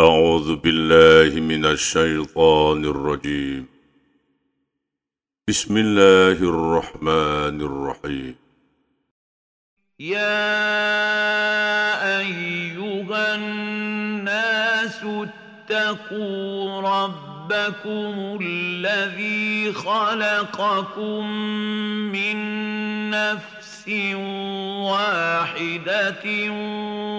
أعوذ بالله من الشيطان الرجيم. بسم الله الرحمن الرحيم. يا أيها الناس اتقوا ربكم الذي خلقكم من نفس واحدة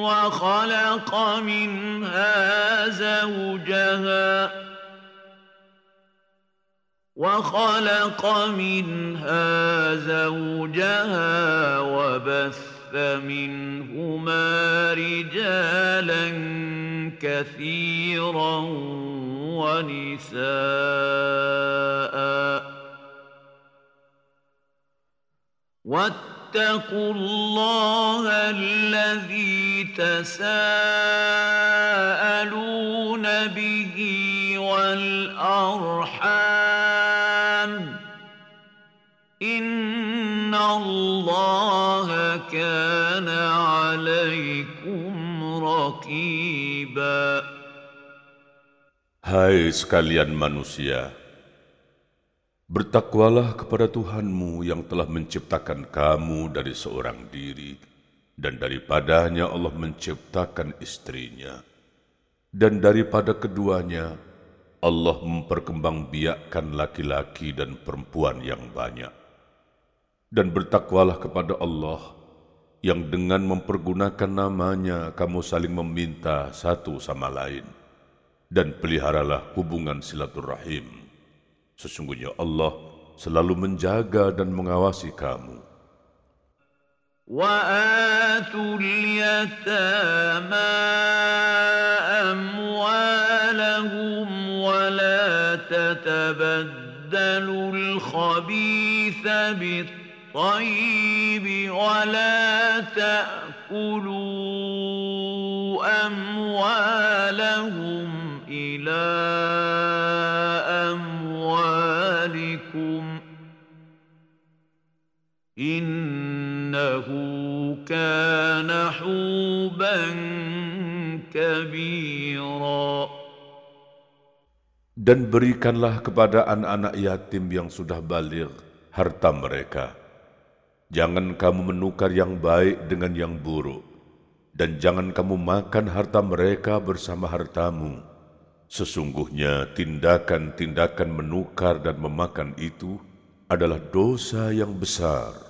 وخلق منها زوجها وخلق منها زوجها وبث منهما رجالا كثيرا ونساء واتقوا الله الذي تساءلون به والأرحام إن الله كان عليكم رقيبا. Hai sekalian manusia, bertakwalah kepada Tuhanmu yang telah menciptakan kamu dari seorang diri, dan daripadanya Allah menciptakan istrinya. Dan daripada keduanya, Allah memperkembangbiakkan laki-laki dan perempuan yang banyak. Dan bertakwalah kepada Allah, yang dengan mempergunakan namanya kamu saling meminta satu sama lain dan peliharalah hubungan silaturahim. Sesungguhnya Allah selalu menjaga dan mengawasi kamu. وآتوا اليتامى أموالهم ولا تتبدلوا الخبيث بالطيب ولا تأكلوا أموالهم إلى إنه كان حوبا كبيرا Dan berikanlah kepada anak-anak yatim yang sudah balik harta mereka. Jangan kamu menukar yang baik dengan yang buruk. Dan jangan kamu makan harta mereka bersama hartamu. Sesungguhnya tindakan-tindakan menukar dan memakan itu adalah dosa yang besar.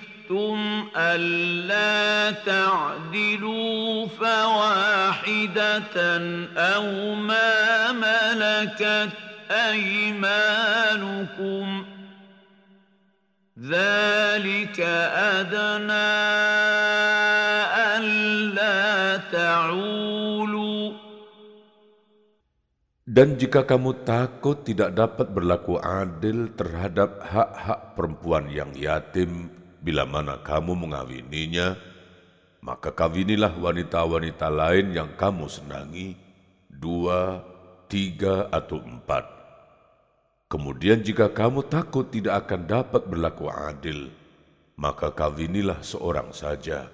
ألا تعدلوا فواحدة أو ما ملكت أيمانكم ذلك أدنى ألا تعولوا Dan jika kamu takut tidak dapat berlaku adil terhadap hak-hak perempuan yang yatim bila mana kamu mengawininya, maka kawinilah wanita-wanita lain yang kamu senangi, dua, tiga, atau empat. Kemudian jika kamu takut tidak akan dapat berlaku adil, maka kawinilah seorang saja,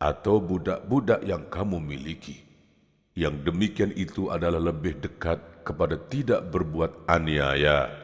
atau budak-budak yang kamu miliki. Yang demikian itu adalah lebih dekat kepada tidak berbuat aniaya.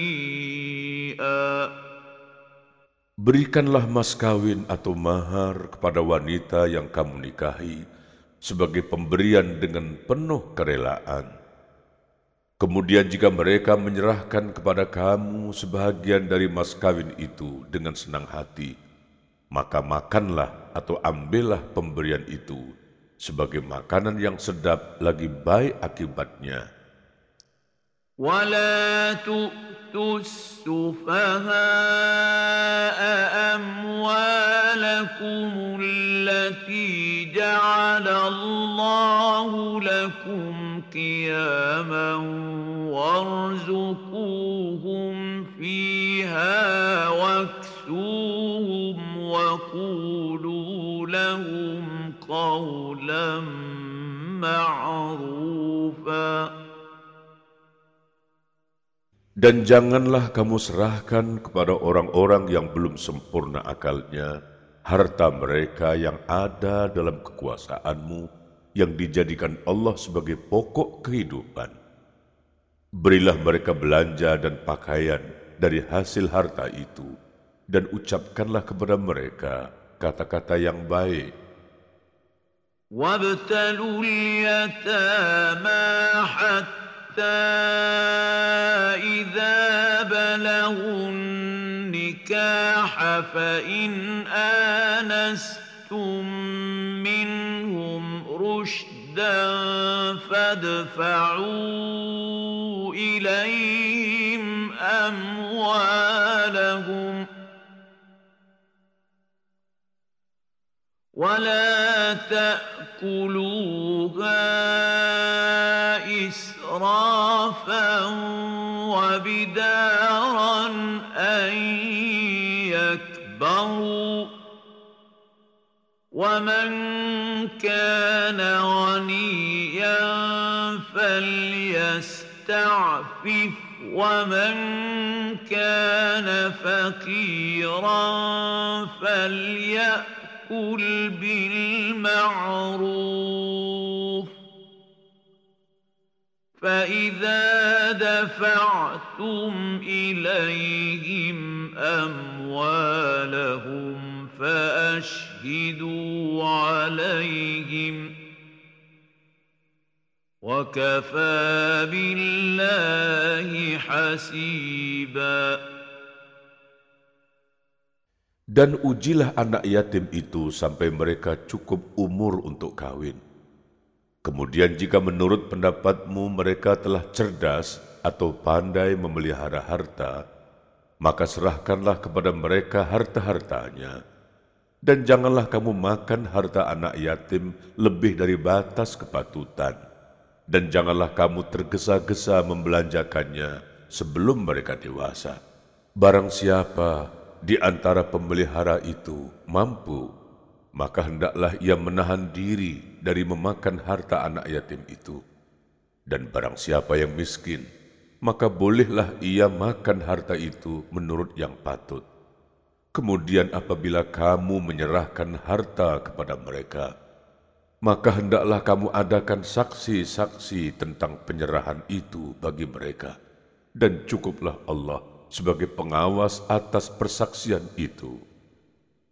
Berikanlah mas kawin atau mahar kepada wanita yang kamu nikahi sebagai pemberian dengan penuh kerelaan. Kemudian jika mereka menyerahkan kepada kamu sebahagian dari mas kawin itu dengan senang hati, maka makanlah atau ambillah pemberian itu sebagai makanan yang sedap lagi baik akibatnya. ولا تؤتوا السفهاء أموالكم التي جعل الله لكم قياما وارزقوهم فيها واكسوهم وقولوا لهم قولا معروفا Dan janganlah kamu serahkan kepada orang-orang yang belum sempurna akalnya harta mereka yang ada dalam kekuasaanmu yang dijadikan Allah sebagai pokok kehidupan. Berilah mereka belanja dan pakaian dari hasil harta itu dan ucapkanlah kepada mereka kata-kata yang baik. وابتلوا اليتامى حتى إذا بلغوا النكاح فإن آنستم منهم رشدا فادفعوا إليهم أموالهم ولا تأكلوها إسرافا وبدارا أن يكبروا ومن كان غنيا فليستعفف ومن كان فقيرا فليأكل بالمعروف فإذا دفعتم إليهم أموالهم فأشهدوا عليهم وكفى بالله حسيبا Dan ujilah anak yatim itu sampai mereka cukup umur untuk kawin. Kemudian jika menurut pendapatmu mereka telah cerdas atau pandai memelihara harta, maka serahkanlah kepada mereka harta-hartanya. Dan janganlah kamu makan harta anak yatim lebih dari batas kepatutan. Dan janganlah kamu tergesa-gesa membelanjakannya sebelum mereka dewasa. Barang siapa di antara pemelihara itu mampu, maka hendaklah ia menahan diri dari memakan harta anak yatim itu. Dan barang siapa yang miskin, maka bolehlah ia makan harta itu menurut yang patut. Kemudian apabila kamu menyerahkan harta kepada mereka, maka hendaklah kamu adakan saksi-saksi tentang penyerahan itu bagi mereka. Dan cukuplah Allah sebagai pengawas atas persaksian itu.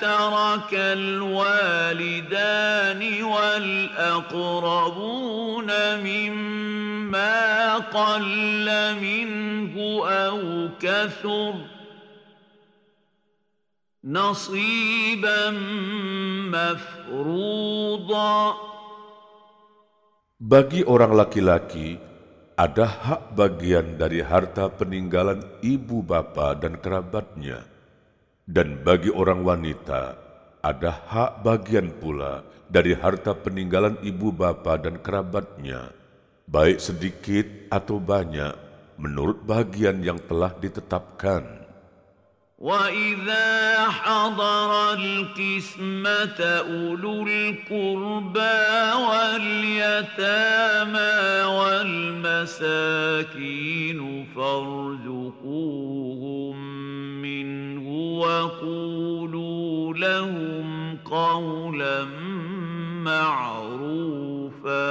ترك الوالدان والأقربون مما قل منه أو كثر نصيبا مفروضا Bagi orang laki-laki, ada hak bagian dari harta peninggalan ibu bapa dan kerabatnya. Dan bagi orang wanita, ada hak bagian pula dari harta peninggalan ibu bapa dan kerabatnya, baik sedikit atau banyak, menurut bagian yang telah ditetapkan. وإذا حضر القسمة أولو القربى واليتامى والمساكين فارزقوهم منه وقولوا لهم قولا معروفا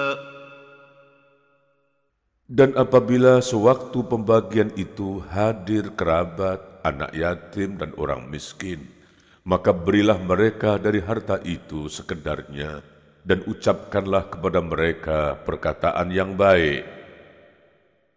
Dan apabila sewaktu pembagian itu hadir kerabat, anak yatim dan orang miskin, maka berilah mereka dari harta itu sekedarnya dan ucapkanlah kepada mereka perkataan yang baik.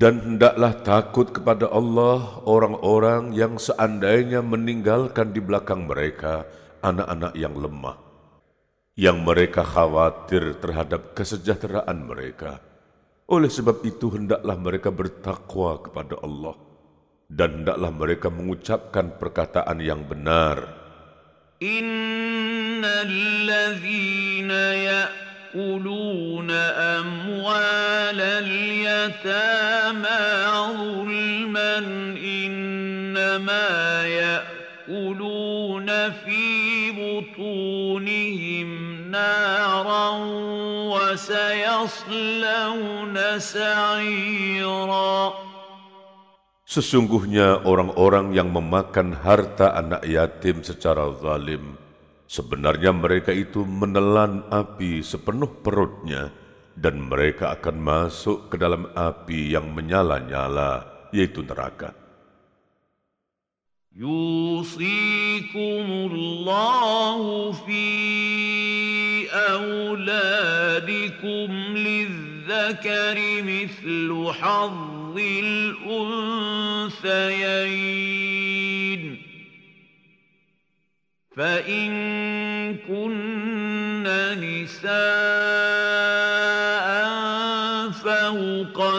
Dan hendaklah takut kepada Allah orang-orang yang seandainya meninggalkan di belakang mereka anak-anak yang lemah, yang mereka khawatir terhadap kesejahteraan mereka. Oleh sebab itu hendaklah mereka bertakwa kepada Allah dan hendaklah mereka mengucapkan perkataan yang benar. Innal ladzina ya'kuluna amwal اليتامى ظلما إنما يأكلون في بطونهم نارا وسيصلون سعيرا Sesungguhnya orang-orang yang memakan harta anak yatim secara zalim Sebenarnya mereka itu menelan api sepenuh perutnya dan mereka akan masuk ke dalam api yang menyala-nyala, yaitu neraka. Yusikumullahu fi أولادكم للذكر مثل حظ الأنثيين فإن كن نساء فوق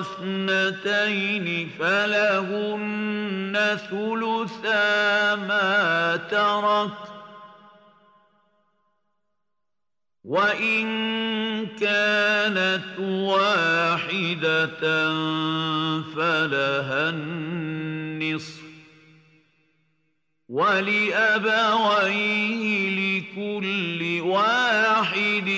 اثنتين فلهن ثلثا ما ترك. وإن كانت واحدة فلها النصف. ولأبويه لكل واحد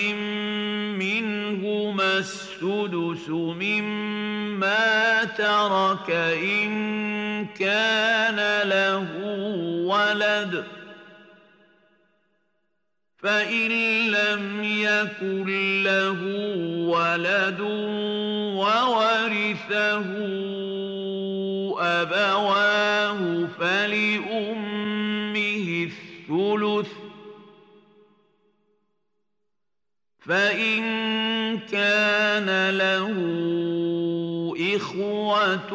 منهما السدس مما ترك إن كان له ولد فإن لم يكن له ولد وورثه أبواه فلأمه الثلث فإن كان له إخوة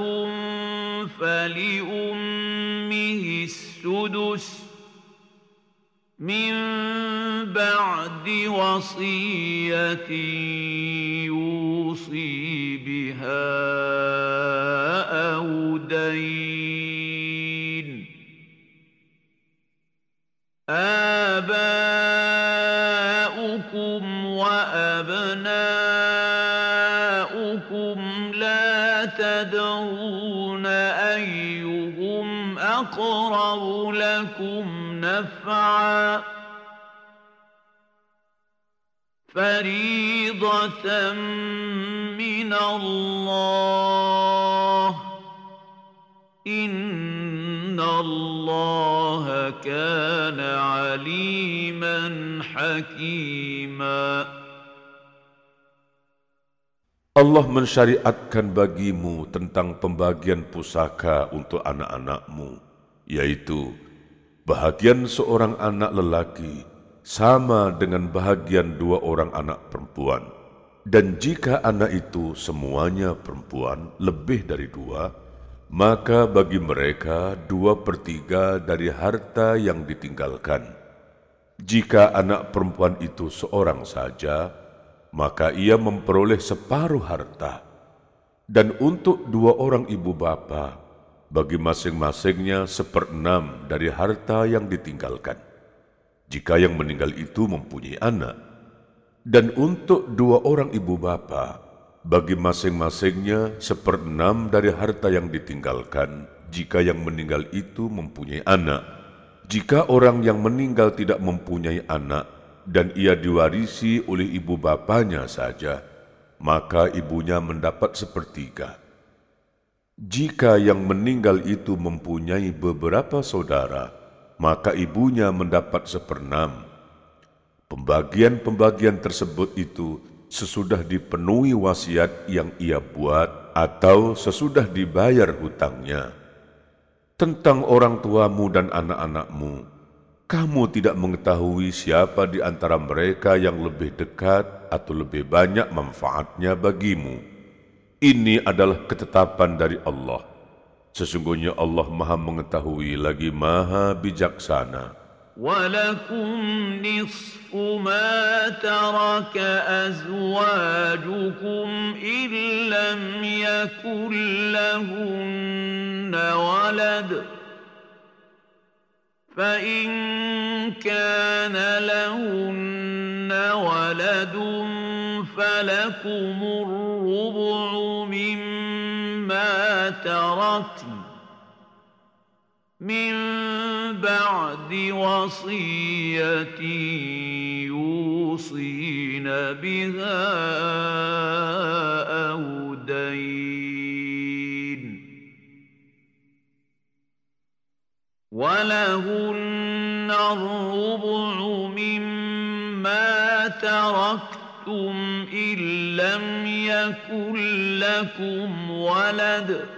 فلأمه السدس من بعد وصية يوصي بها أو دين. آباؤكم أقرب لكم نفعا فريضة من الله إن الله كان عليما حكيما Allah mensyariatkan bagimu tentang pembagian pusaka untuk anak-anakmu, yaitu bahagian seorang anak lelaki sama dengan bahagian dua orang anak perempuan. Dan jika anak itu semuanya perempuan lebih dari dua, maka bagi mereka dua per tiga dari harta yang ditinggalkan. Jika anak perempuan itu seorang saja, maka ia memperoleh separuh harta. Dan untuk dua orang ibu bapa, bagi masing-masingnya seperenam dari harta yang ditinggalkan. Jika yang meninggal itu mempunyai anak, dan untuk dua orang ibu bapa, bagi masing-masingnya seperenam dari harta yang ditinggalkan jika yang meninggal itu mempunyai anak. Jika orang yang meninggal tidak mempunyai anak dan ia diwarisi oleh ibu bapanya saja, maka ibunya mendapat sepertiga. Jika yang meninggal itu mempunyai beberapa saudara, maka ibunya mendapat seperenam. Pembagian-pembagian tersebut itu sesudah dipenuhi wasiat yang ia buat atau sesudah dibayar hutangnya. Tentang orang tuamu dan anak-anakmu, kamu tidak mengetahui siapa di antara mereka yang lebih dekat atau lebih banyak manfaatnya bagimu. Ini adalah ketetapan dari Allah. Sesungguhnya Allah maha mengetahui lagi maha bijaksana. ولكم نصف ما ترك أزواجكم إن لم يكن لهن ولد فإن كان لهن ولد فلكم الربع تركن من بعد وصية يوصين بها أو دين. ولهن الربع مما تركتم إن لم يكن لكم ولد.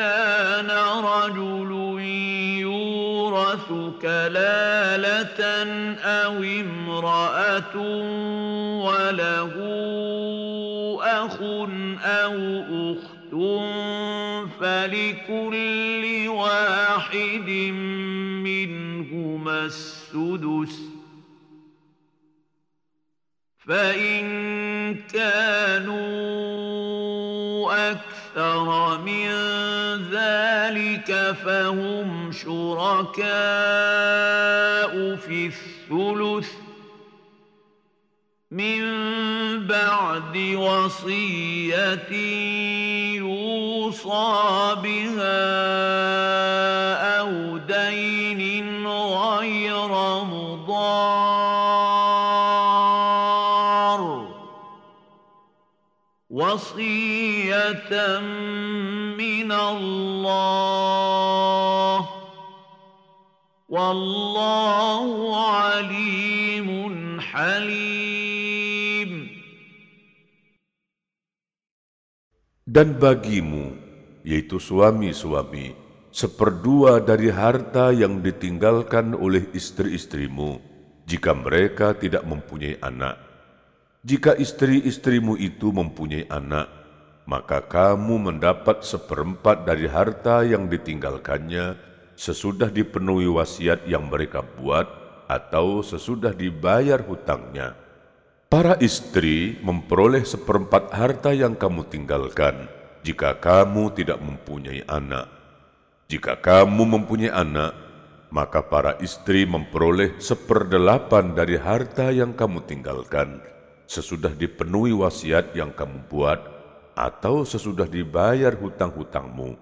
كان رجل يورث كلالة أو امرأة وله أخ أو أخت فلكل واحد منهما السدس فإن كانوا أكثر من ذلك فهم شركاء في الثلث من بعد وصية يوصى بها أو دين غير مضار وصية من الله والله عليم حليم Dan bagimu, yaitu suami-suami, seperdua dari harta yang ditinggalkan oleh istri-istrimu, jika mereka tidak mempunyai anak. Jika istri-istrimu itu mempunyai anak, maka kamu mendapat seperempat dari harta yang ditinggalkannya sesudah dipenuhi wasiat yang mereka buat atau sesudah dibayar hutangnya. Para istri memperoleh seperempat harta yang kamu tinggalkan jika kamu tidak mempunyai anak. Jika kamu mempunyai anak, maka para istri memperoleh seperdelapan dari harta yang kamu tinggalkan sesudah dipenuhi wasiat yang kamu buat atau sesudah dibayar hutang-hutangmu.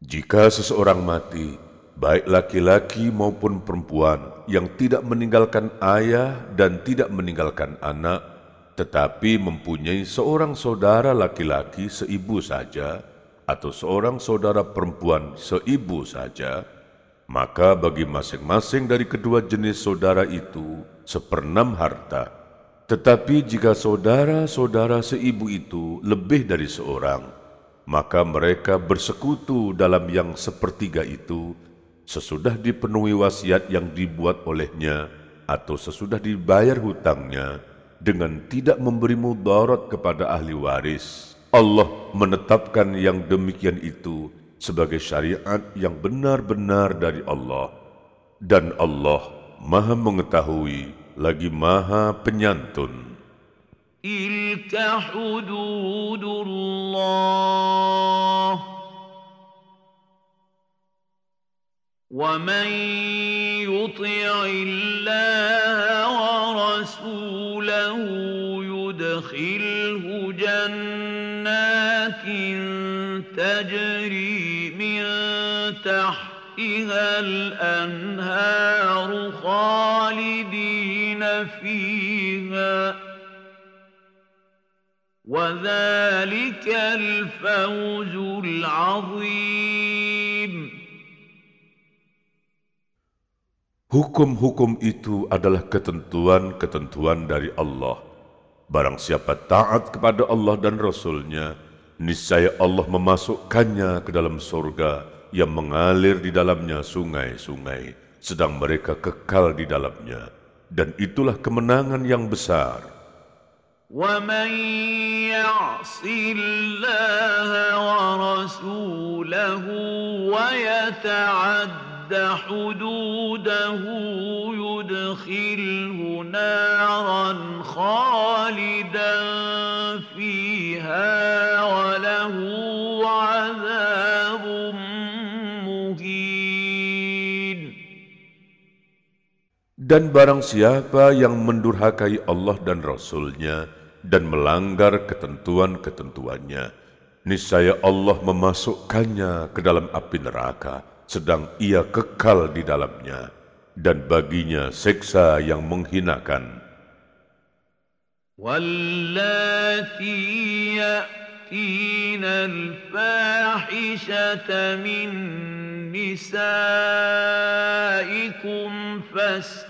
Jika seseorang mati, baik laki-laki maupun perempuan yang tidak meninggalkan ayah dan tidak meninggalkan anak, tetapi mempunyai seorang saudara laki-laki seibu saja atau seorang saudara perempuan seibu saja, maka bagi masing-masing dari kedua jenis saudara itu seperenam harta. Tetapi jika saudara-saudara seibu itu lebih dari seorang, maka mereka bersekutu dalam yang sepertiga itu sesudah dipenuhi wasiat yang dibuat olehnya atau sesudah dibayar hutangnya dengan tidak memberi mudarat kepada ahli waris. Allah menetapkan yang demikian itu sebagai syariat yang benar-benar dari Allah. Dan Allah maha mengetahui lagi maha penyantun. تلك حدود الله ومن يطع الله ورسوله يدخله جنات تجري من تحتها الانهار خالدين فيها وذلك الفوز العظيم Hukum-hukum itu adalah ketentuan-ketentuan dari Allah. Barang siapa taat kepada Allah dan Rasul-Nya, niscaya Allah memasukkannya ke dalam surga yang mengalir di dalamnya sungai-sungai, sedang mereka kekal di dalamnya. Dan itulah kemenangan yang besar. ومن يعص الله ورسوله ويتعد حدوده يدخله نارا خالدا Dan barang siapa yang mendurhakai Allah dan Rasul-Nya, dan melanggar ketentuan-ketentuannya, niscaya Allah memasukkannya ke dalam api neraka, sedang ia kekal di dalamnya, dan baginya seksa yang menghinakan. واللاتي يأتين الفاحشة من نسائكم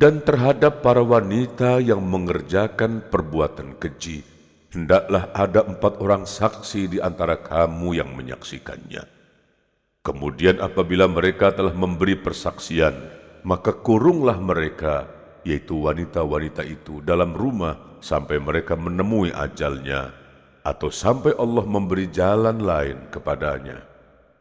Dan terhadap para wanita yang mengerjakan perbuatan keji, hendaklah ada empat orang saksi di antara kamu yang menyaksikannya. Kemudian apabila mereka telah memberi persaksian, maka kurunglah mereka, yaitu wanita-wanita itu dalam rumah sampai mereka menemui ajalnya, atau sampai Allah memberi jalan lain kepadanya.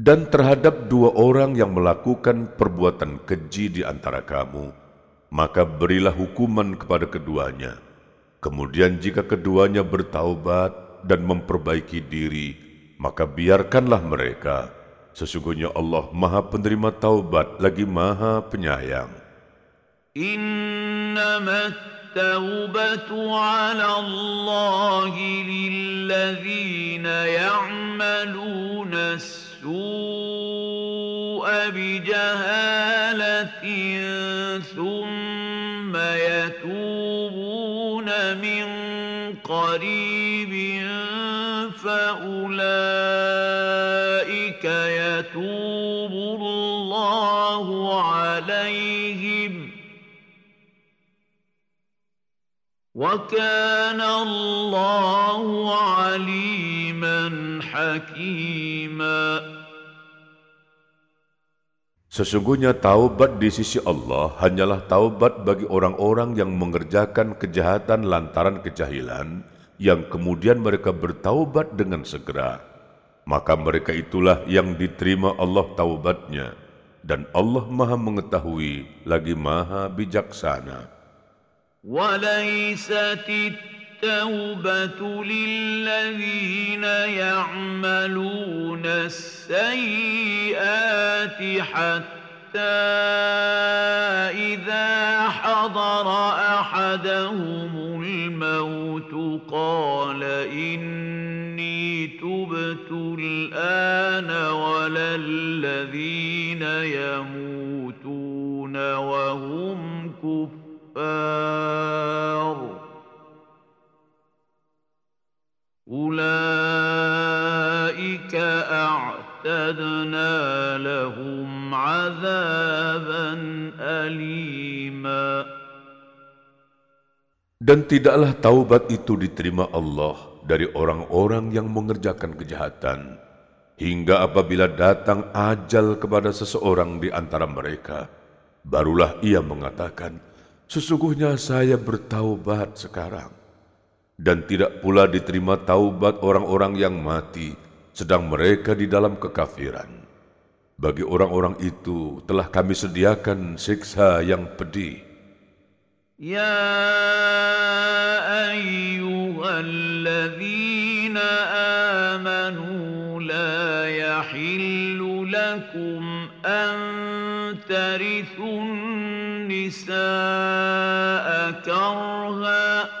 Dan terhadap dua orang yang melakukan perbuatan keji di antara kamu, maka berilah hukuman kepada keduanya. Kemudian jika keduanya bertaubat dan memperbaiki diri, maka biarkanlah mereka. Sesungguhnya Allah maha penerima taubat lagi maha penyayang. إنما التوبة على الله للذين يعملون السوء بجهالة ثم يتوبون من قريب فأولئك يتوب الله عليهم. وكان الله عليما حكيما. Sesungguhnya taubat di sisi Allah hanyalah taubat bagi orang-orang yang mengerjakan kejahatan lantaran kejahilan, yang kemudian mereka bertaubat dengan segera. maka mereka itulah yang diterima Allah taubatnya, dan Allah maha mengetahui lagi maha bijaksana. وليست التوبة للذين يعملون السيئات حتى إذا حضر أحدهم الموت قال إني تبت الآن ولا الذين يموتون وهم كفار أولئك أعتدنا لهم عذابا أليما Dan tidaklah taubat itu diterima Allah dari orang-orang yang mengerjakan kejahatan, hingga apabila datang ajal kepada seseorang di antara mereka, barulah ia mengatakan, Sesungguhnya saya bertaubat sekarang. dan tidak pula diterima taubat orang-orang yang mati sedang mereka di dalam kekafiran. Bagi orang-orang itu telah kami sediakan siksa yang pedih. Ya ayyuhalladzina amanu la yahillu lakum an tarithun nisaa karha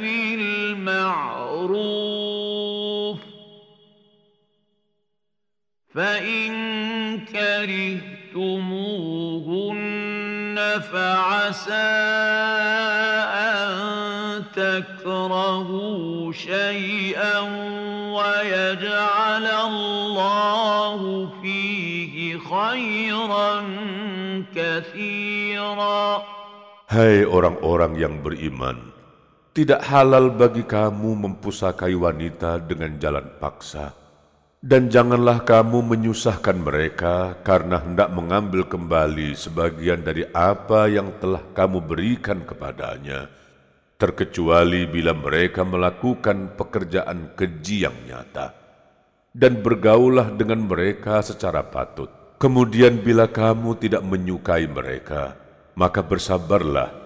بالمعروف فإن كرهتموهن فعسى أن تكرهوا شيئا ويجعل الله فيه خيرا كثيرا. Hai orang-orang yang tidak halal bagi kamu mempusakai wanita dengan jalan paksa, dan janganlah kamu menyusahkan mereka karena hendak mengambil kembali sebagian dari apa yang telah kamu berikan kepadanya, terkecuali bila mereka melakukan pekerjaan keji yang nyata. Dan bergaulah dengan mereka secara patut. Kemudian bila kamu tidak menyukai mereka, maka bersabarlah,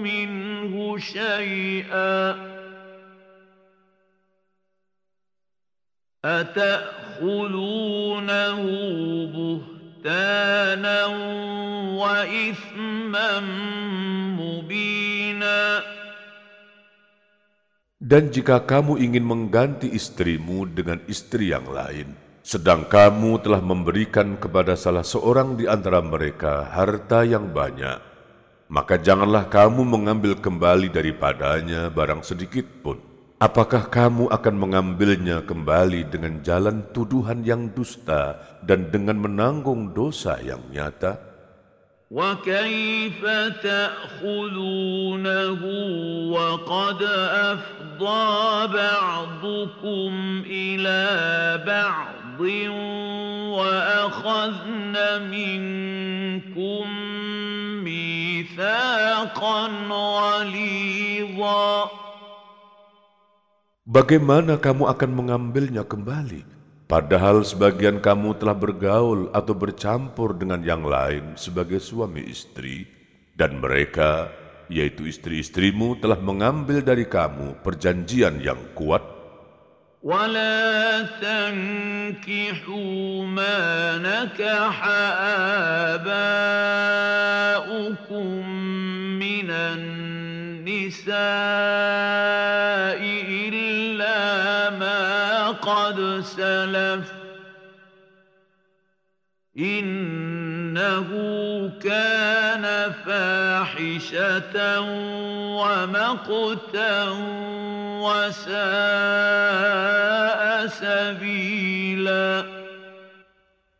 منه شيئا أتأخذونه بهتانا وإثما مبينا Dan jika kamu ingin mengganti istrimu dengan istri yang lain, sedang kamu telah memberikan kepada salah seorang di antara mereka harta yang banyak, maka janganlah kamu mengambil kembali daripadanya barang sedikit pun. Apakah kamu akan mengambilnya kembali dengan jalan tuduhan yang dusta dan dengan menanggung dosa yang nyata? وكيف تأخذونه وقد أفضى بعضكم إلى بعض وأخذن منكم ميثاقا غليظا Bagaimana kamu akan mengambilnya kembali? Padahal sebagian kamu telah bergaul atau bercampur dengan yang lain sebagai suami istri, dan mereka, yaitu istri-istrimu, telah mengambil dari kamu perjanjian yang kuat. ولا تنكحوا ما نكح آباؤكم من النساء إلا ما قد سلف إنه كان فاحشة ومقتا وساء سبيلا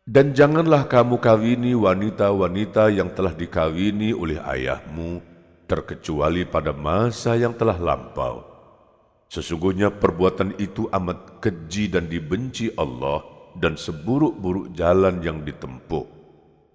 Dan janganlah kamu kawini wanita-wanita yang telah dikawini oleh ayahmu, terkecuali pada masa yang telah lampau. Sesungguhnya perbuatan itu amat keji dan dibenci Allah dan seburuk-buruk jalan yang ditempuh.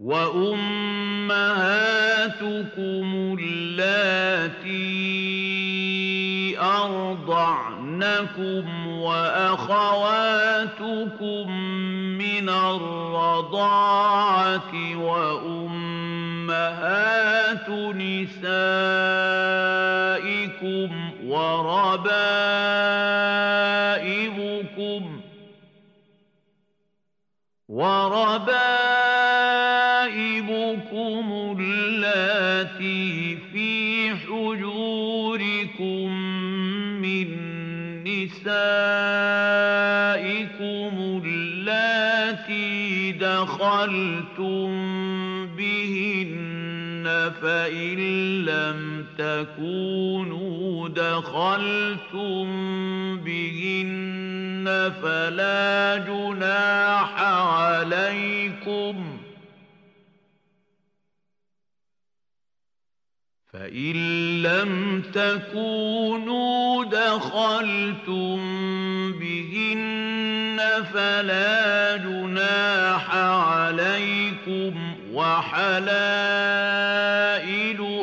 وأمهاتكم اللاتي أرضعنكم وأخواتكم من الرضاعة وأمهات نسائكم وربائبكم وربائبكم نسائكم اللاتي دخلتم بهن فإن لم تكونوا دخلتم بهن فلا جناح عليكم ۖ فإن لم تكونوا دخلتم بهن فلا جناح عليكم وحلائل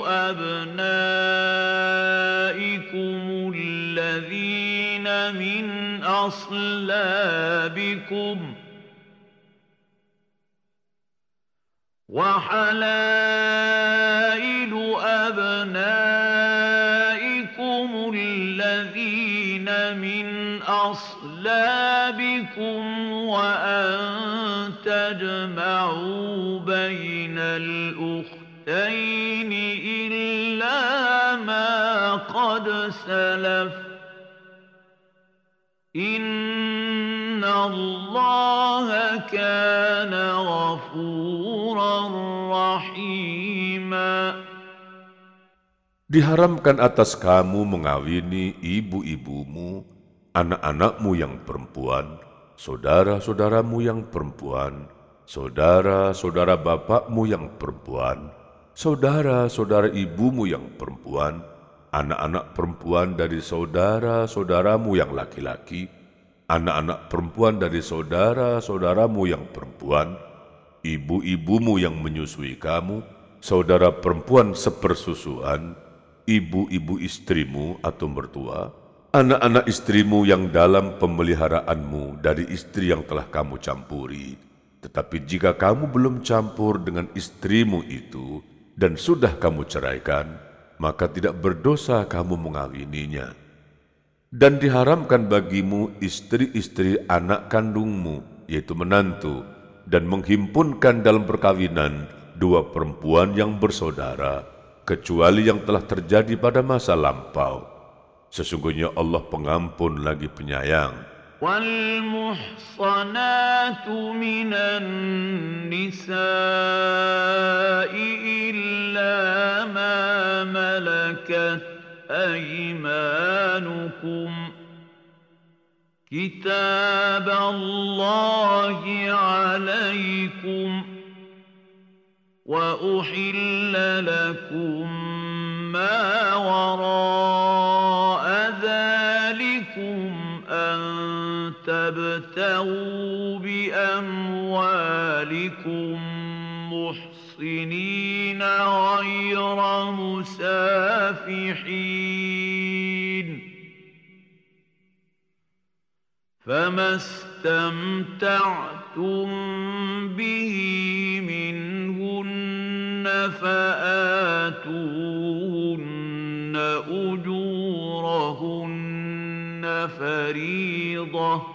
أبنائكم الذين من أصلابكم وحلائل أبنائكم الذين من أصلابكم وأن تجمعوا بين الأختين إلا ما قد سلف إن الله كان غفورا رحيما Diharamkan atas kamu mengawini ibu-ibumu, anak-anakmu yang perempuan, saudara-saudaramu yang perempuan, saudara-saudara bapakmu yang perempuan, saudara-saudara ibumu yang perempuan, anak-anak perempuan dari saudara-saudaramu yang laki-laki, anak-anak perempuan dari saudara-saudaramu yang perempuan, ibu-ibumu yang menyusui kamu, saudara perempuan sepersusuan, ibu-ibu istrimu atau mertua, anak-anak istrimu yang dalam pemeliharaanmu dari istri yang telah kamu campuri. Tetapi jika kamu belum campur dengan istrimu itu dan sudah kamu ceraikan, maka tidak berdosa kamu mengawininya. Dan diharamkan bagimu istri-istri anak kandungmu, yaitu menantu, dan menghimpunkan dalam perkawinan dua perempuan yang bersaudara, kecuali yang telah terjadi pada masa lampau. Sesungguhnya Allah pengampun lagi penyayang. والمحصنات من النساء إلا ما ملكت أيمانكم؟ كتاب الله عليكم وأحل لكم ما وراء ذلكم تبتغوا بأموالكم. محصنين غير مسافحين. فما استمتعتم به منهن فآتوهن أجورهن فريضة.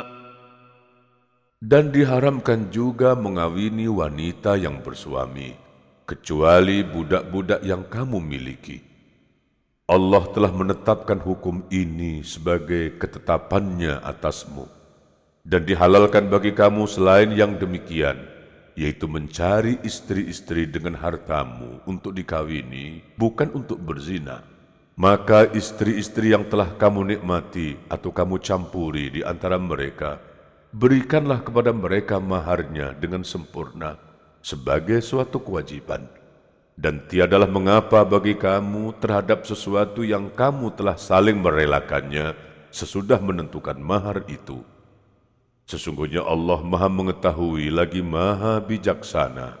Dan diharamkan juga mengawini wanita yang bersuami, kecuali budak-budak yang kamu miliki. Allah telah menetapkan hukum ini sebagai ketetapannya atasmu. Dan dihalalkan bagi kamu selain yang demikian, yaitu mencari istri-istri dengan hartamu untuk dikawini, bukan untuk berzina. Maka istri-istri yang telah kamu nikmati atau kamu campuri di antara mereka, berikanlah kepada mereka maharnya dengan sempurna sebagai suatu kewajiban. Dan tiadalah mengapa bagi kamu terhadap sesuatu yang kamu telah saling merelakannya sesudah menentukan mahar itu. Sesungguhnya Allah maha mengetahui lagi maha bijaksana.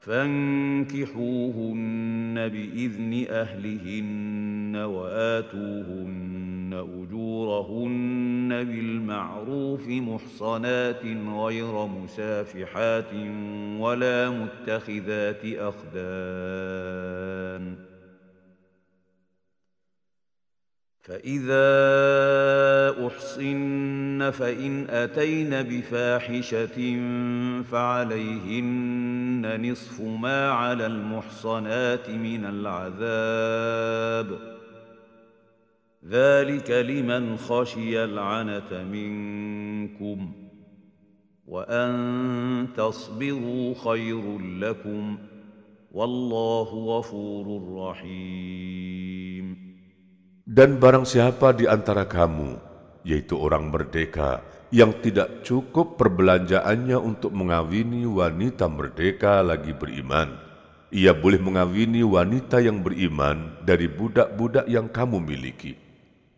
فانكحوهن بإذن أهلهن وآتوهن أجورهن بالمعروف محصنات غير مسافحات ولا متخذات أخدان. فإذا أحصن فإن أتين بفاحشة فعليهن نصف ما على المحصنات من العذاب. ذلك لمن خشي العنة منكم وأن تصبروا خير لكم والله غفور رحيم. Dan barang siapa di antara kamu, yaitu orang merdeka, yang tidak cukup perbelanjaannya untuk mengawini wanita merdeka lagi beriman, ia boleh mengawini wanita yang beriman dari budak-budak yang kamu miliki.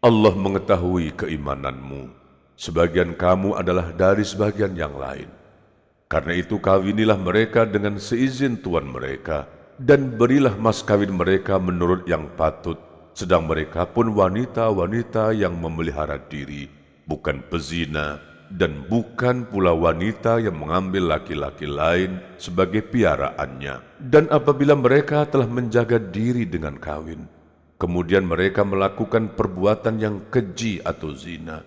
Allah mengetahui keimananmu. Sebagian kamu adalah dari sebagian yang lain. Karena itu kawinilah mereka dengan seizin tuan mereka, dan berilah mas kawin mereka menurut yang patut sedang mereka pun wanita-wanita yang memelihara diri, bukan pezina, dan bukan pula wanita yang mengambil laki-laki lain sebagai piaraannya. Dan apabila mereka telah menjaga diri dengan kawin, kemudian mereka melakukan perbuatan yang keji atau zina,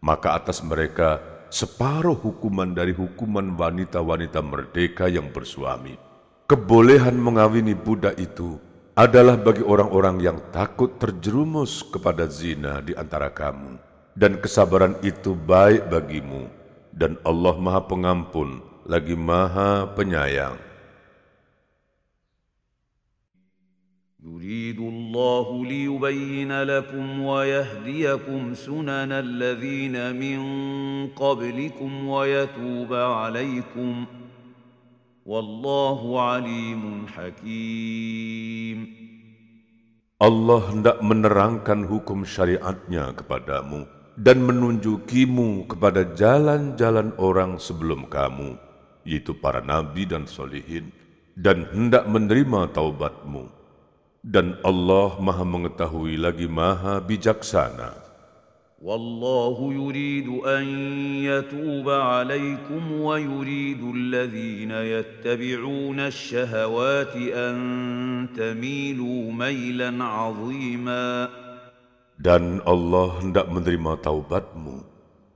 maka atas mereka separuh hukuman dari hukuman wanita-wanita merdeka yang bersuami. Kebolehan mengawini budak itu adalah bagi orang-orang yang takut terjerumus kepada zina di antara kamu Dan kesabaran itu baik bagimu. Dan Allah maha pengampun, lagi maha penyayang. يريد الله ليبين لكم ويهديكم سنن الذين من قبلكم ويتوب عليكم ۖ Wallahu alimun hakim. Allah hendak menerangkan hukum syariatnya kepadamu dan menunjukimu kepada jalan-jalan orang sebelum kamu, yaitu para nabi dan solihin, dan hendak menerima taubatmu. Dan Allah maha mengetahui lagi maha bijaksana. والله يريد ان يتوب عليكم ويريد الذين يتبعون الشهوات ان تميلوا ميلا عظيما Dan Allah hendak menerima taubatmu.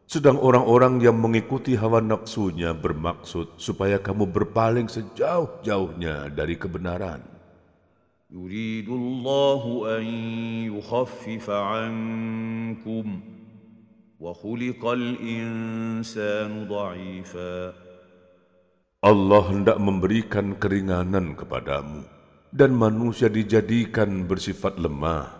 Sedang orang-orang yang mengikuti hawa nafsunya bermaksud supaya kamu berpaling sejauh-jauhnya dari kebenaran. يريد الله ان يخفف عنكم وخلق الانسان ضعيفا Allah hendak memberikan keringanan kepadamu dan manusia dijadikan bersifat lemah.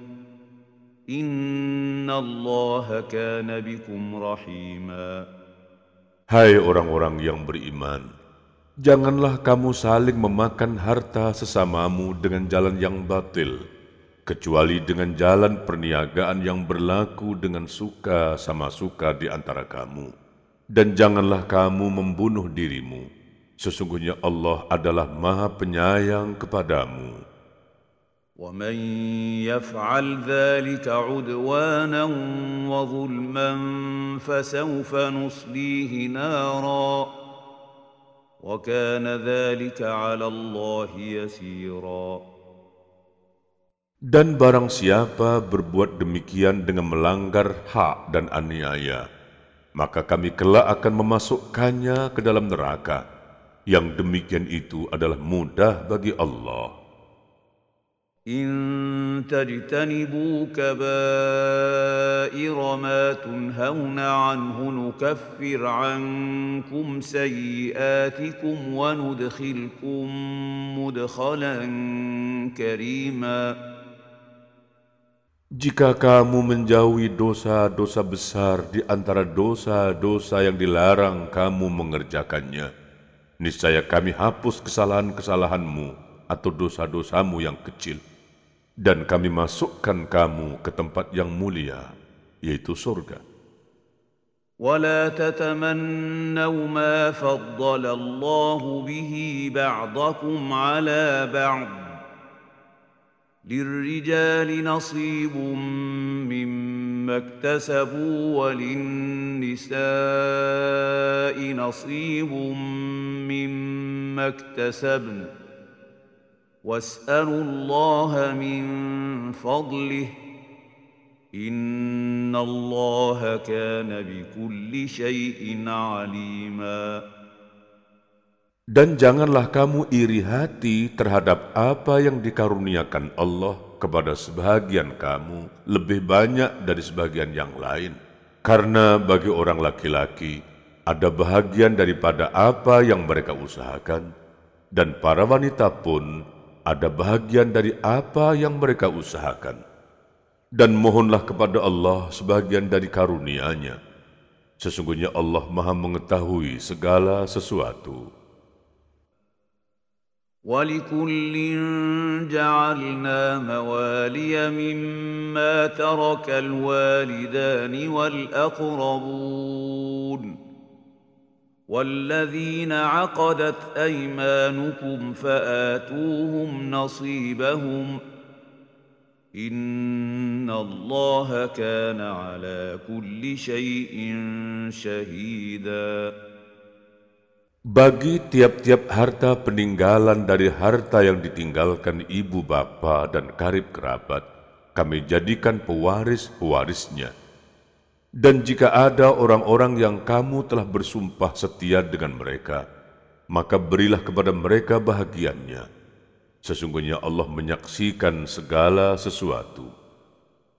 Kana bikum rahima. Hai orang-orang yang beriman, janganlah kamu saling memakan harta sesamamu dengan jalan yang batil, kecuali dengan jalan perniagaan yang berlaku dengan suka sama suka di antara kamu. Dan janganlah kamu membunuh dirimu. Sesungguhnya Allah adalah Maha Penyayang kepadamu. ومن يفعل ذلك عدوانا وظلما فسوف نصليه نارا وكان ذلك على الله يسيرا Dan barang siapa berbuat demikian dengan melanggar hak dan aniaya, maka kami kelak akan memasukkannya ke dalam neraka. Yang demikian itu adalah mudah bagi Allah. إن تجتنبوا كبائر ما تنهون عنه نكفر عنكم سيئاتكم وندخلكم مدخلا كريما Jika kamu menjauhi dosa-dosa besar di antara dosa-dosa yang dilarang kamu mengerjakannya, niscaya kami hapus kesalahan-kesalahanmu atau dosa-dosamu yang kecil Dan kami masukkan kamu ke tempat yang mulia, yaitu surga. ولا تتمنوا ما فضل الله به بعضكم على بعض للرجال نصيب مما اكتسبوا وللنساء نصيب مما اكتسبن واسالوا الله من فضله ان الله كان بكل شيء عليما Dan janganlah kamu iri hati terhadap apa yang dikaruniakan Allah kepada sebagian kamu lebih banyak dari sebagian yang lain. Karena bagi orang laki-laki ada bahagian daripada apa yang mereka usahakan, dan para wanita pun ada bahagian dari apa yang mereka usahakan. Dan mohonlah kepada Allah sebagian dari karunia-Nya. Sesungguhnya Allah Maha mengetahui segala sesuatu. ولكل جعلنا موالي مما ترك الوالدان والأقربون والذين عقدت ايمانكم فاتوهم نصيبهم ان الله كان على كل شيء شهيدا Bagi tiap-tiap harta peninggalan dari harta yang ditinggalkan ibu bapa dan karib kerabat, kami jadikan pewaris-pewarisnya dan jika ada orang-orang yang kamu telah bersumpah setia dengan mereka, maka berilah kepada mereka bahagiannya. Sesungguhnya Allah menyaksikan segala sesuatu.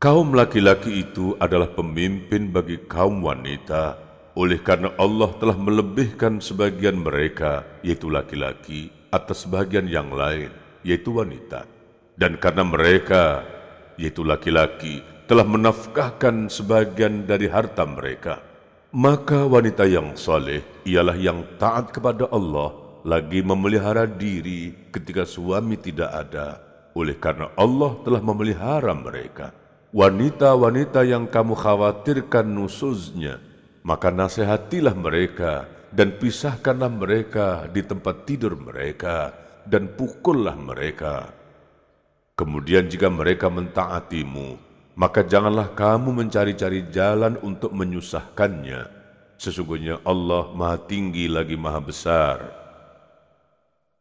Kaum laki-laki itu adalah pemimpin bagi kaum wanita, oleh karena Allah telah melebihkan sebagian mereka, yaitu laki-laki, atas sebagian yang lain, yaitu wanita. Dan karena mereka, yaitu laki-laki, telah menafkahkan sebagian dari harta mereka, maka wanita yang soleh ialah yang taat kepada Allah, lagi memelihara diri ketika suami tidak ada, oleh karena Allah telah memelihara mereka wanita-wanita yang kamu khawatirkan nusuznya, maka nasihatilah mereka dan pisahkanlah mereka di tempat tidur mereka dan pukullah mereka. Kemudian jika mereka mentaatimu, maka janganlah kamu mencari-cari jalan untuk menyusahkannya. Sesungguhnya Allah maha tinggi lagi maha besar.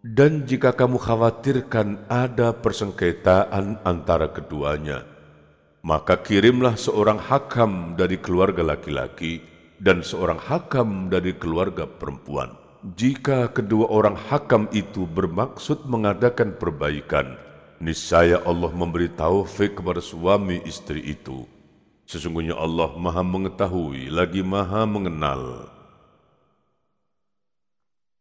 Dan jika kamu khawatirkan ada persengketaan antara keduanya, maka kirimlah seorang hakam dari keluarga laki-laki dan seorang hakam dari keluarga perempuan. Jika kedua orang hakam itu bermaksud mengadakan perbaikan, niscaya Allah memberi taufik kepada suami istri itu. Sesungguhnya Allah maha mengetahui lagi maha mengenal.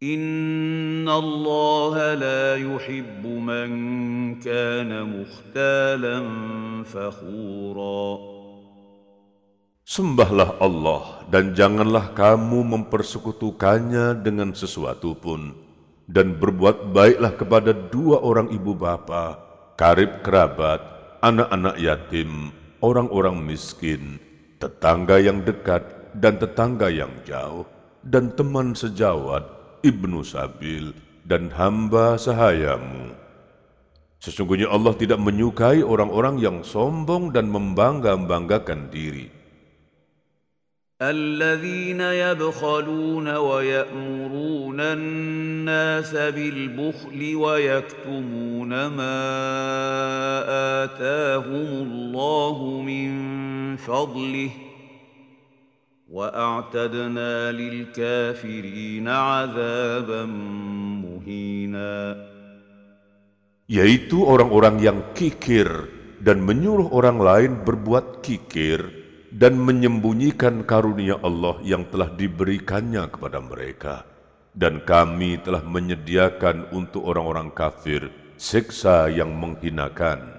Inna Allah la yuhibbu man kana mukhtalan fakhura. Sembahlah Allah dan janganlah kamu mempersekutukannya dengan sesuatu pun dan berbuat baiklah kepada dua orang ibu bapa, karib kerabat, anak-anak yatim, orang-orang miskin, tetangga yang dekat dan tetangga yang jauh, dan teman sejawat Ibnu Sabil, dan hamba sahayamu. Sesungguhnya Allah tidak menyukai orang-orang yang sombong dan membangga-banggakan diri. الذين يبخلون ويأمرون الناس بالبخل ويكتمون ما آتاهم الله من فضله واعتدنا للكافرين عذابا مهينا yaitu orang-orang yang kikir dan menyuruh orang lain berbuat kikir dan menyembunyikan karunia Allah yang telah diberikannya kepada mereka dan kami telah menyediakan untuk orang-orang kafir siksa yang menghinakan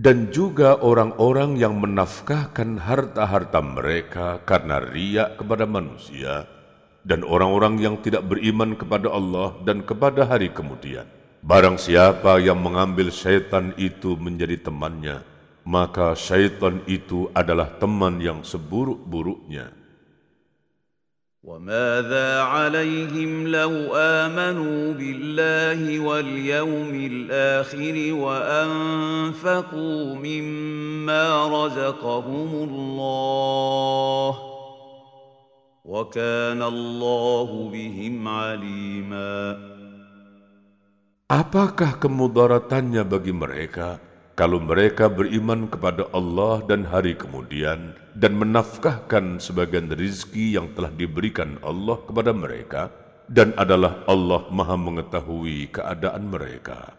dan juga orang-orang yang menafkahkan harta-harta mereka karena riak kepada manusia, dan orang-orang yang tidak beriman kepada Allah dan kepada hari kemudian. Barang siapa yang mengambil syaitan itu menjadi temannya, maka syaitan itu adalah teman yang seburuk-buruknya. وماذا عليهم لو آمنوا بالله واليوم الآخر وأنفقوا مما رزقهم الله وكان الله بهم عليما Apakah kemudaratannya bagi mereka kalau mereka beriman kepada Allah dan hari kemudian dan menafkahkan sebagian rizki yang telah diberikan Allah kepada mereka dan adalah Allah maha mengetahui keadaan mereka.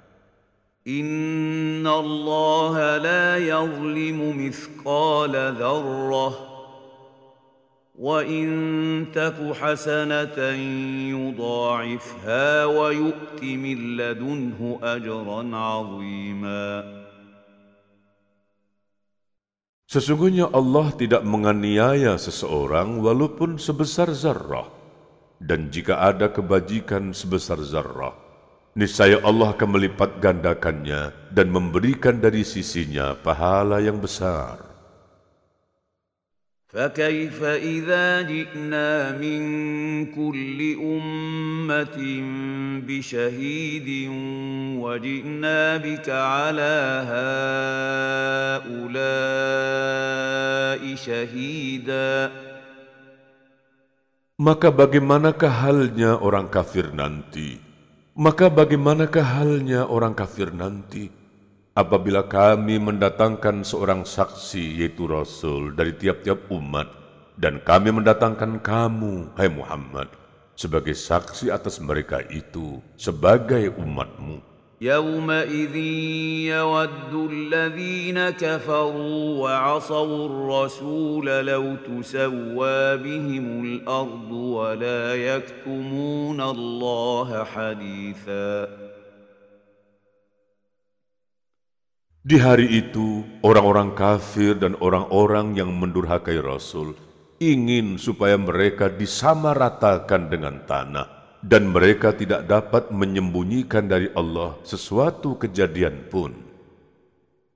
Inna Allah la yazlimu mithqala dharrah وإن تك حسنة يضاعفها ويؤت من لدنه أجرا عظيما Sesungguhnya Allah tidak menganiaya seseorang walaupun sebesar zarrah. Dan jika ada kebajikan sebesar zarrah, niscaya Allah akan melipat gandakannya dan memberikan dari sisinya pahala yang besar. فكيف إذا جئنا من كل أمة بشهيد وجئنا بك على هؤلاء شهيدا Maka bagaimanakah halnya orang kafir nanti? Maka bagaimanakah halnya orang kafir nanti? apabila kami mendatangkan seorang saksi yaitu Rasul dari tiap-tiap umat dan kami mendatangkan kamu, hai Muhammad, sebagai saksi atas mereka itu sebagai umatmu. يومئذ يود الذين كفروا وعصوا الرسول لو تسوى بهم الأرض ولا يكتمون الله حديثاً Di hari itu, orang-orang kafir dan orang-orang yang mendurhakai Rasul ingin supaya mereka disamaratakan dengan tanah dan mereka tidak dapat menyembunyikan dari Allah sesuatu kejadian pun.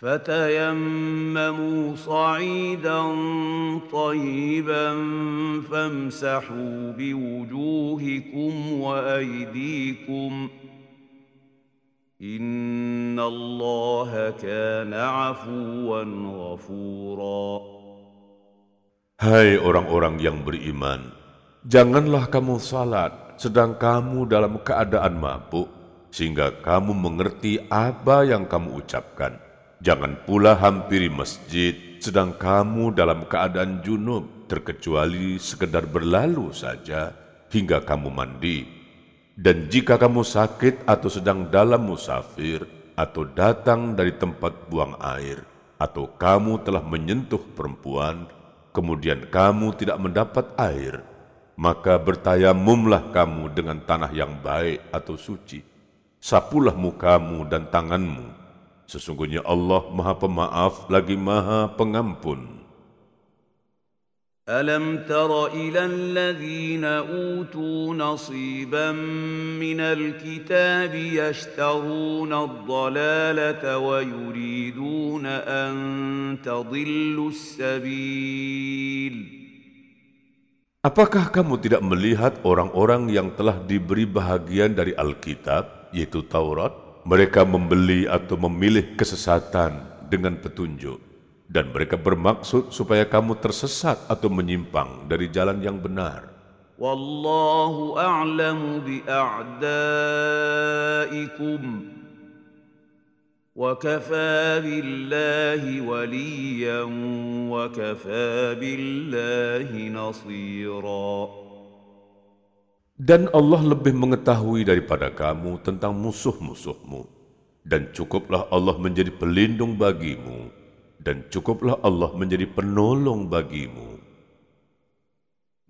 فتيمموا صعيدا طيبا فامسحوا بوجوهكم وايديكم ان الله كان عفوا غفورا Hai orang-orang yang beriman, janganlah kamu salat sedang kamu dalam keadaan mabuk, sehingga kamu mengerti apa yang kamu ucapkan Jangan pula hampiri masjid sedang kamu dalam keadaan junub terkecuali sekedar berlalu saja hingga kamu mandi. Dan jika kamu sakit atau sedang dalam musafir atau datang dari tempat buang air atau kamu telah menyentuh perempuan kemudian kamu tidak mendapat air maka bertayamumlah kamu dengan tanah yang baik atau suci. Sapulah mukamu dan tanganmu Sesungguhnya Allah Maha Pemaaf lagi Maha Pengampun. ألم تر إلى الذين أوتوا نصيبا من الكتاب يشترون الضلالة ويريدون أن تضلوا السبيل Apakah kamu tidak melihat orang-orang yang telah diberi bahagian dari Alkitab, yaitu Taurat? mereka membeli atau memilih kesesatan dengan petunjuk dan mereka bermaksud supaya kamu tersesat atau menyimpang dari jalan yang benar. Wallahu a'lamu bi a'daikum wa kafa billahi waliyan wa kafa billahi nasira. Dan Allah lebih mengetahui daripada kamu tentang musuh-musuhmu. Dan cukuplah Allah menjadi pelindung bagimu. Dan cukuplah Allah menjadi penolong bagimu.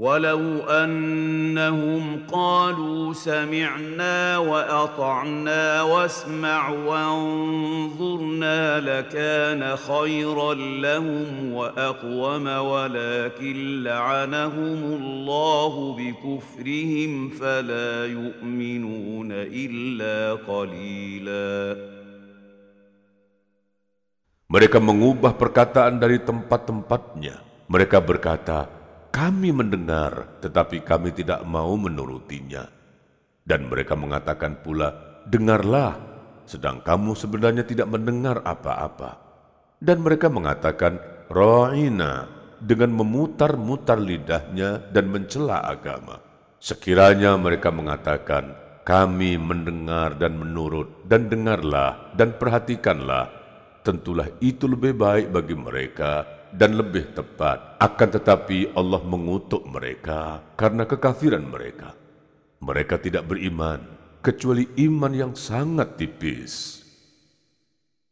ولو أنهم قالوا سمعنا وأطعنا واسمع وانظرنا لكان خيرا لهم وأقوم ولكن لعنهم الله بكفرهم فلا يؤمنون إلا قليلا Mereka mengubah perkataan dari tempat-tempatnya. Mereka berkata, kami mendengar, tetapi kami tidak mau menurutinya. Dan mereka mengatakan pula, dengarlah, sedang kamu sebenarnya tidak mendengar apa-apa. Dan mereka mengatakan, ro'ina, dengan memutar-mutar lidahnya dan mencela agama. Sekiranya mereka mengatakan, kami mendengar dan menurut, dan dengarlah dan perhatikanlah, tentulah itu lebih baik bagi mereka dan lebih tepat. Akan tetapi Allah mengutuk mereka karena kekafiran mereka. Mereka tidak beriman kecuali iman yang sangat tipis.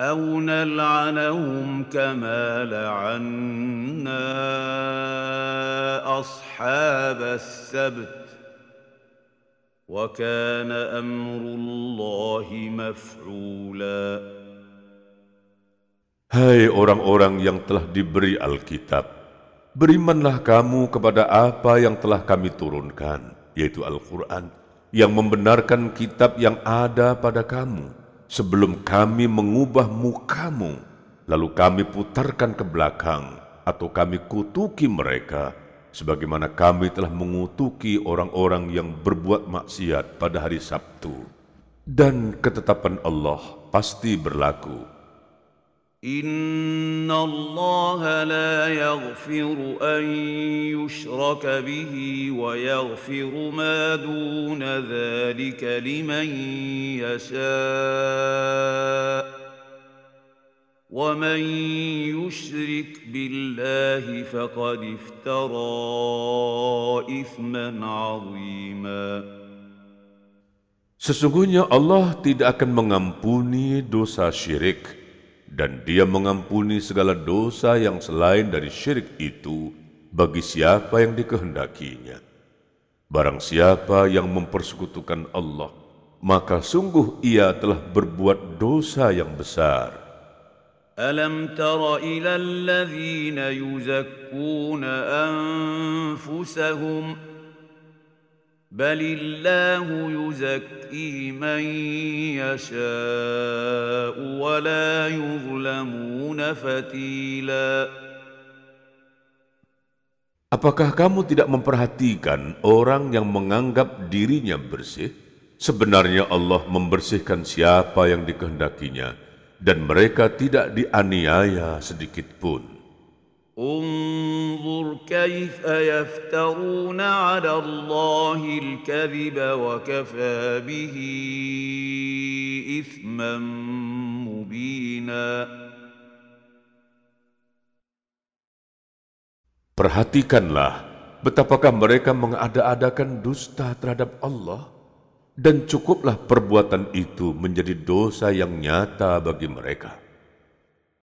أو نلعنهم كما لعنا أصحاب السبت وكان أمر الله مفعولا Hai orang-orang yang telah diberi Alkitab, berimanlah kamu kepada apa yang telah kami turunkan, yaitu Al-Quran, yang membenarkan kitab yang ada pada kamu sebelum kami mengubah mukamu, lalu kami putarkan ke belakang, atau kami kutuki mereka, sebagaimana kami telah mengutuki orang-orang yang berbuat maksiat pada hari Sabtu. Dan ketetapan Allah pasti berlaku. ان الله لا يغفر ان يشرك به ويغفر ما دون ذلك لمن يشاء ومن يشرك بالله فقد افترى اثما عظيما Sesungguhnya Allah tidak akan mengampuni dosa syirik. Dan dia mengampuni segala dosa yang selain dari syirik itu bagi siapa yang dikehendakinya. Barang siapa yang mempersekutukan Allah, maka sungguh ia telah berbuat dosa yang besar. Alam tara ila alladhina yuzakkuna anfusahum بل الله يزكي من يشاء ولا يظلمون فتيلا Apakah kamu tidak memperhatikan orang yang menganggap dirinya bersih? Sebenarnya Allah membersihkan siapa yang dikehendakinya, dan mereka tidak dianiaya sedikit pun. انظر كيف يفترون على الله الكذب وكفى به اثما مبينا Perhatikanlah betapakah mereka mengada-adakan dusta terhadap Allah dan cukuplah perbuatan itu menjadi dosa yang nyata bagi mereka.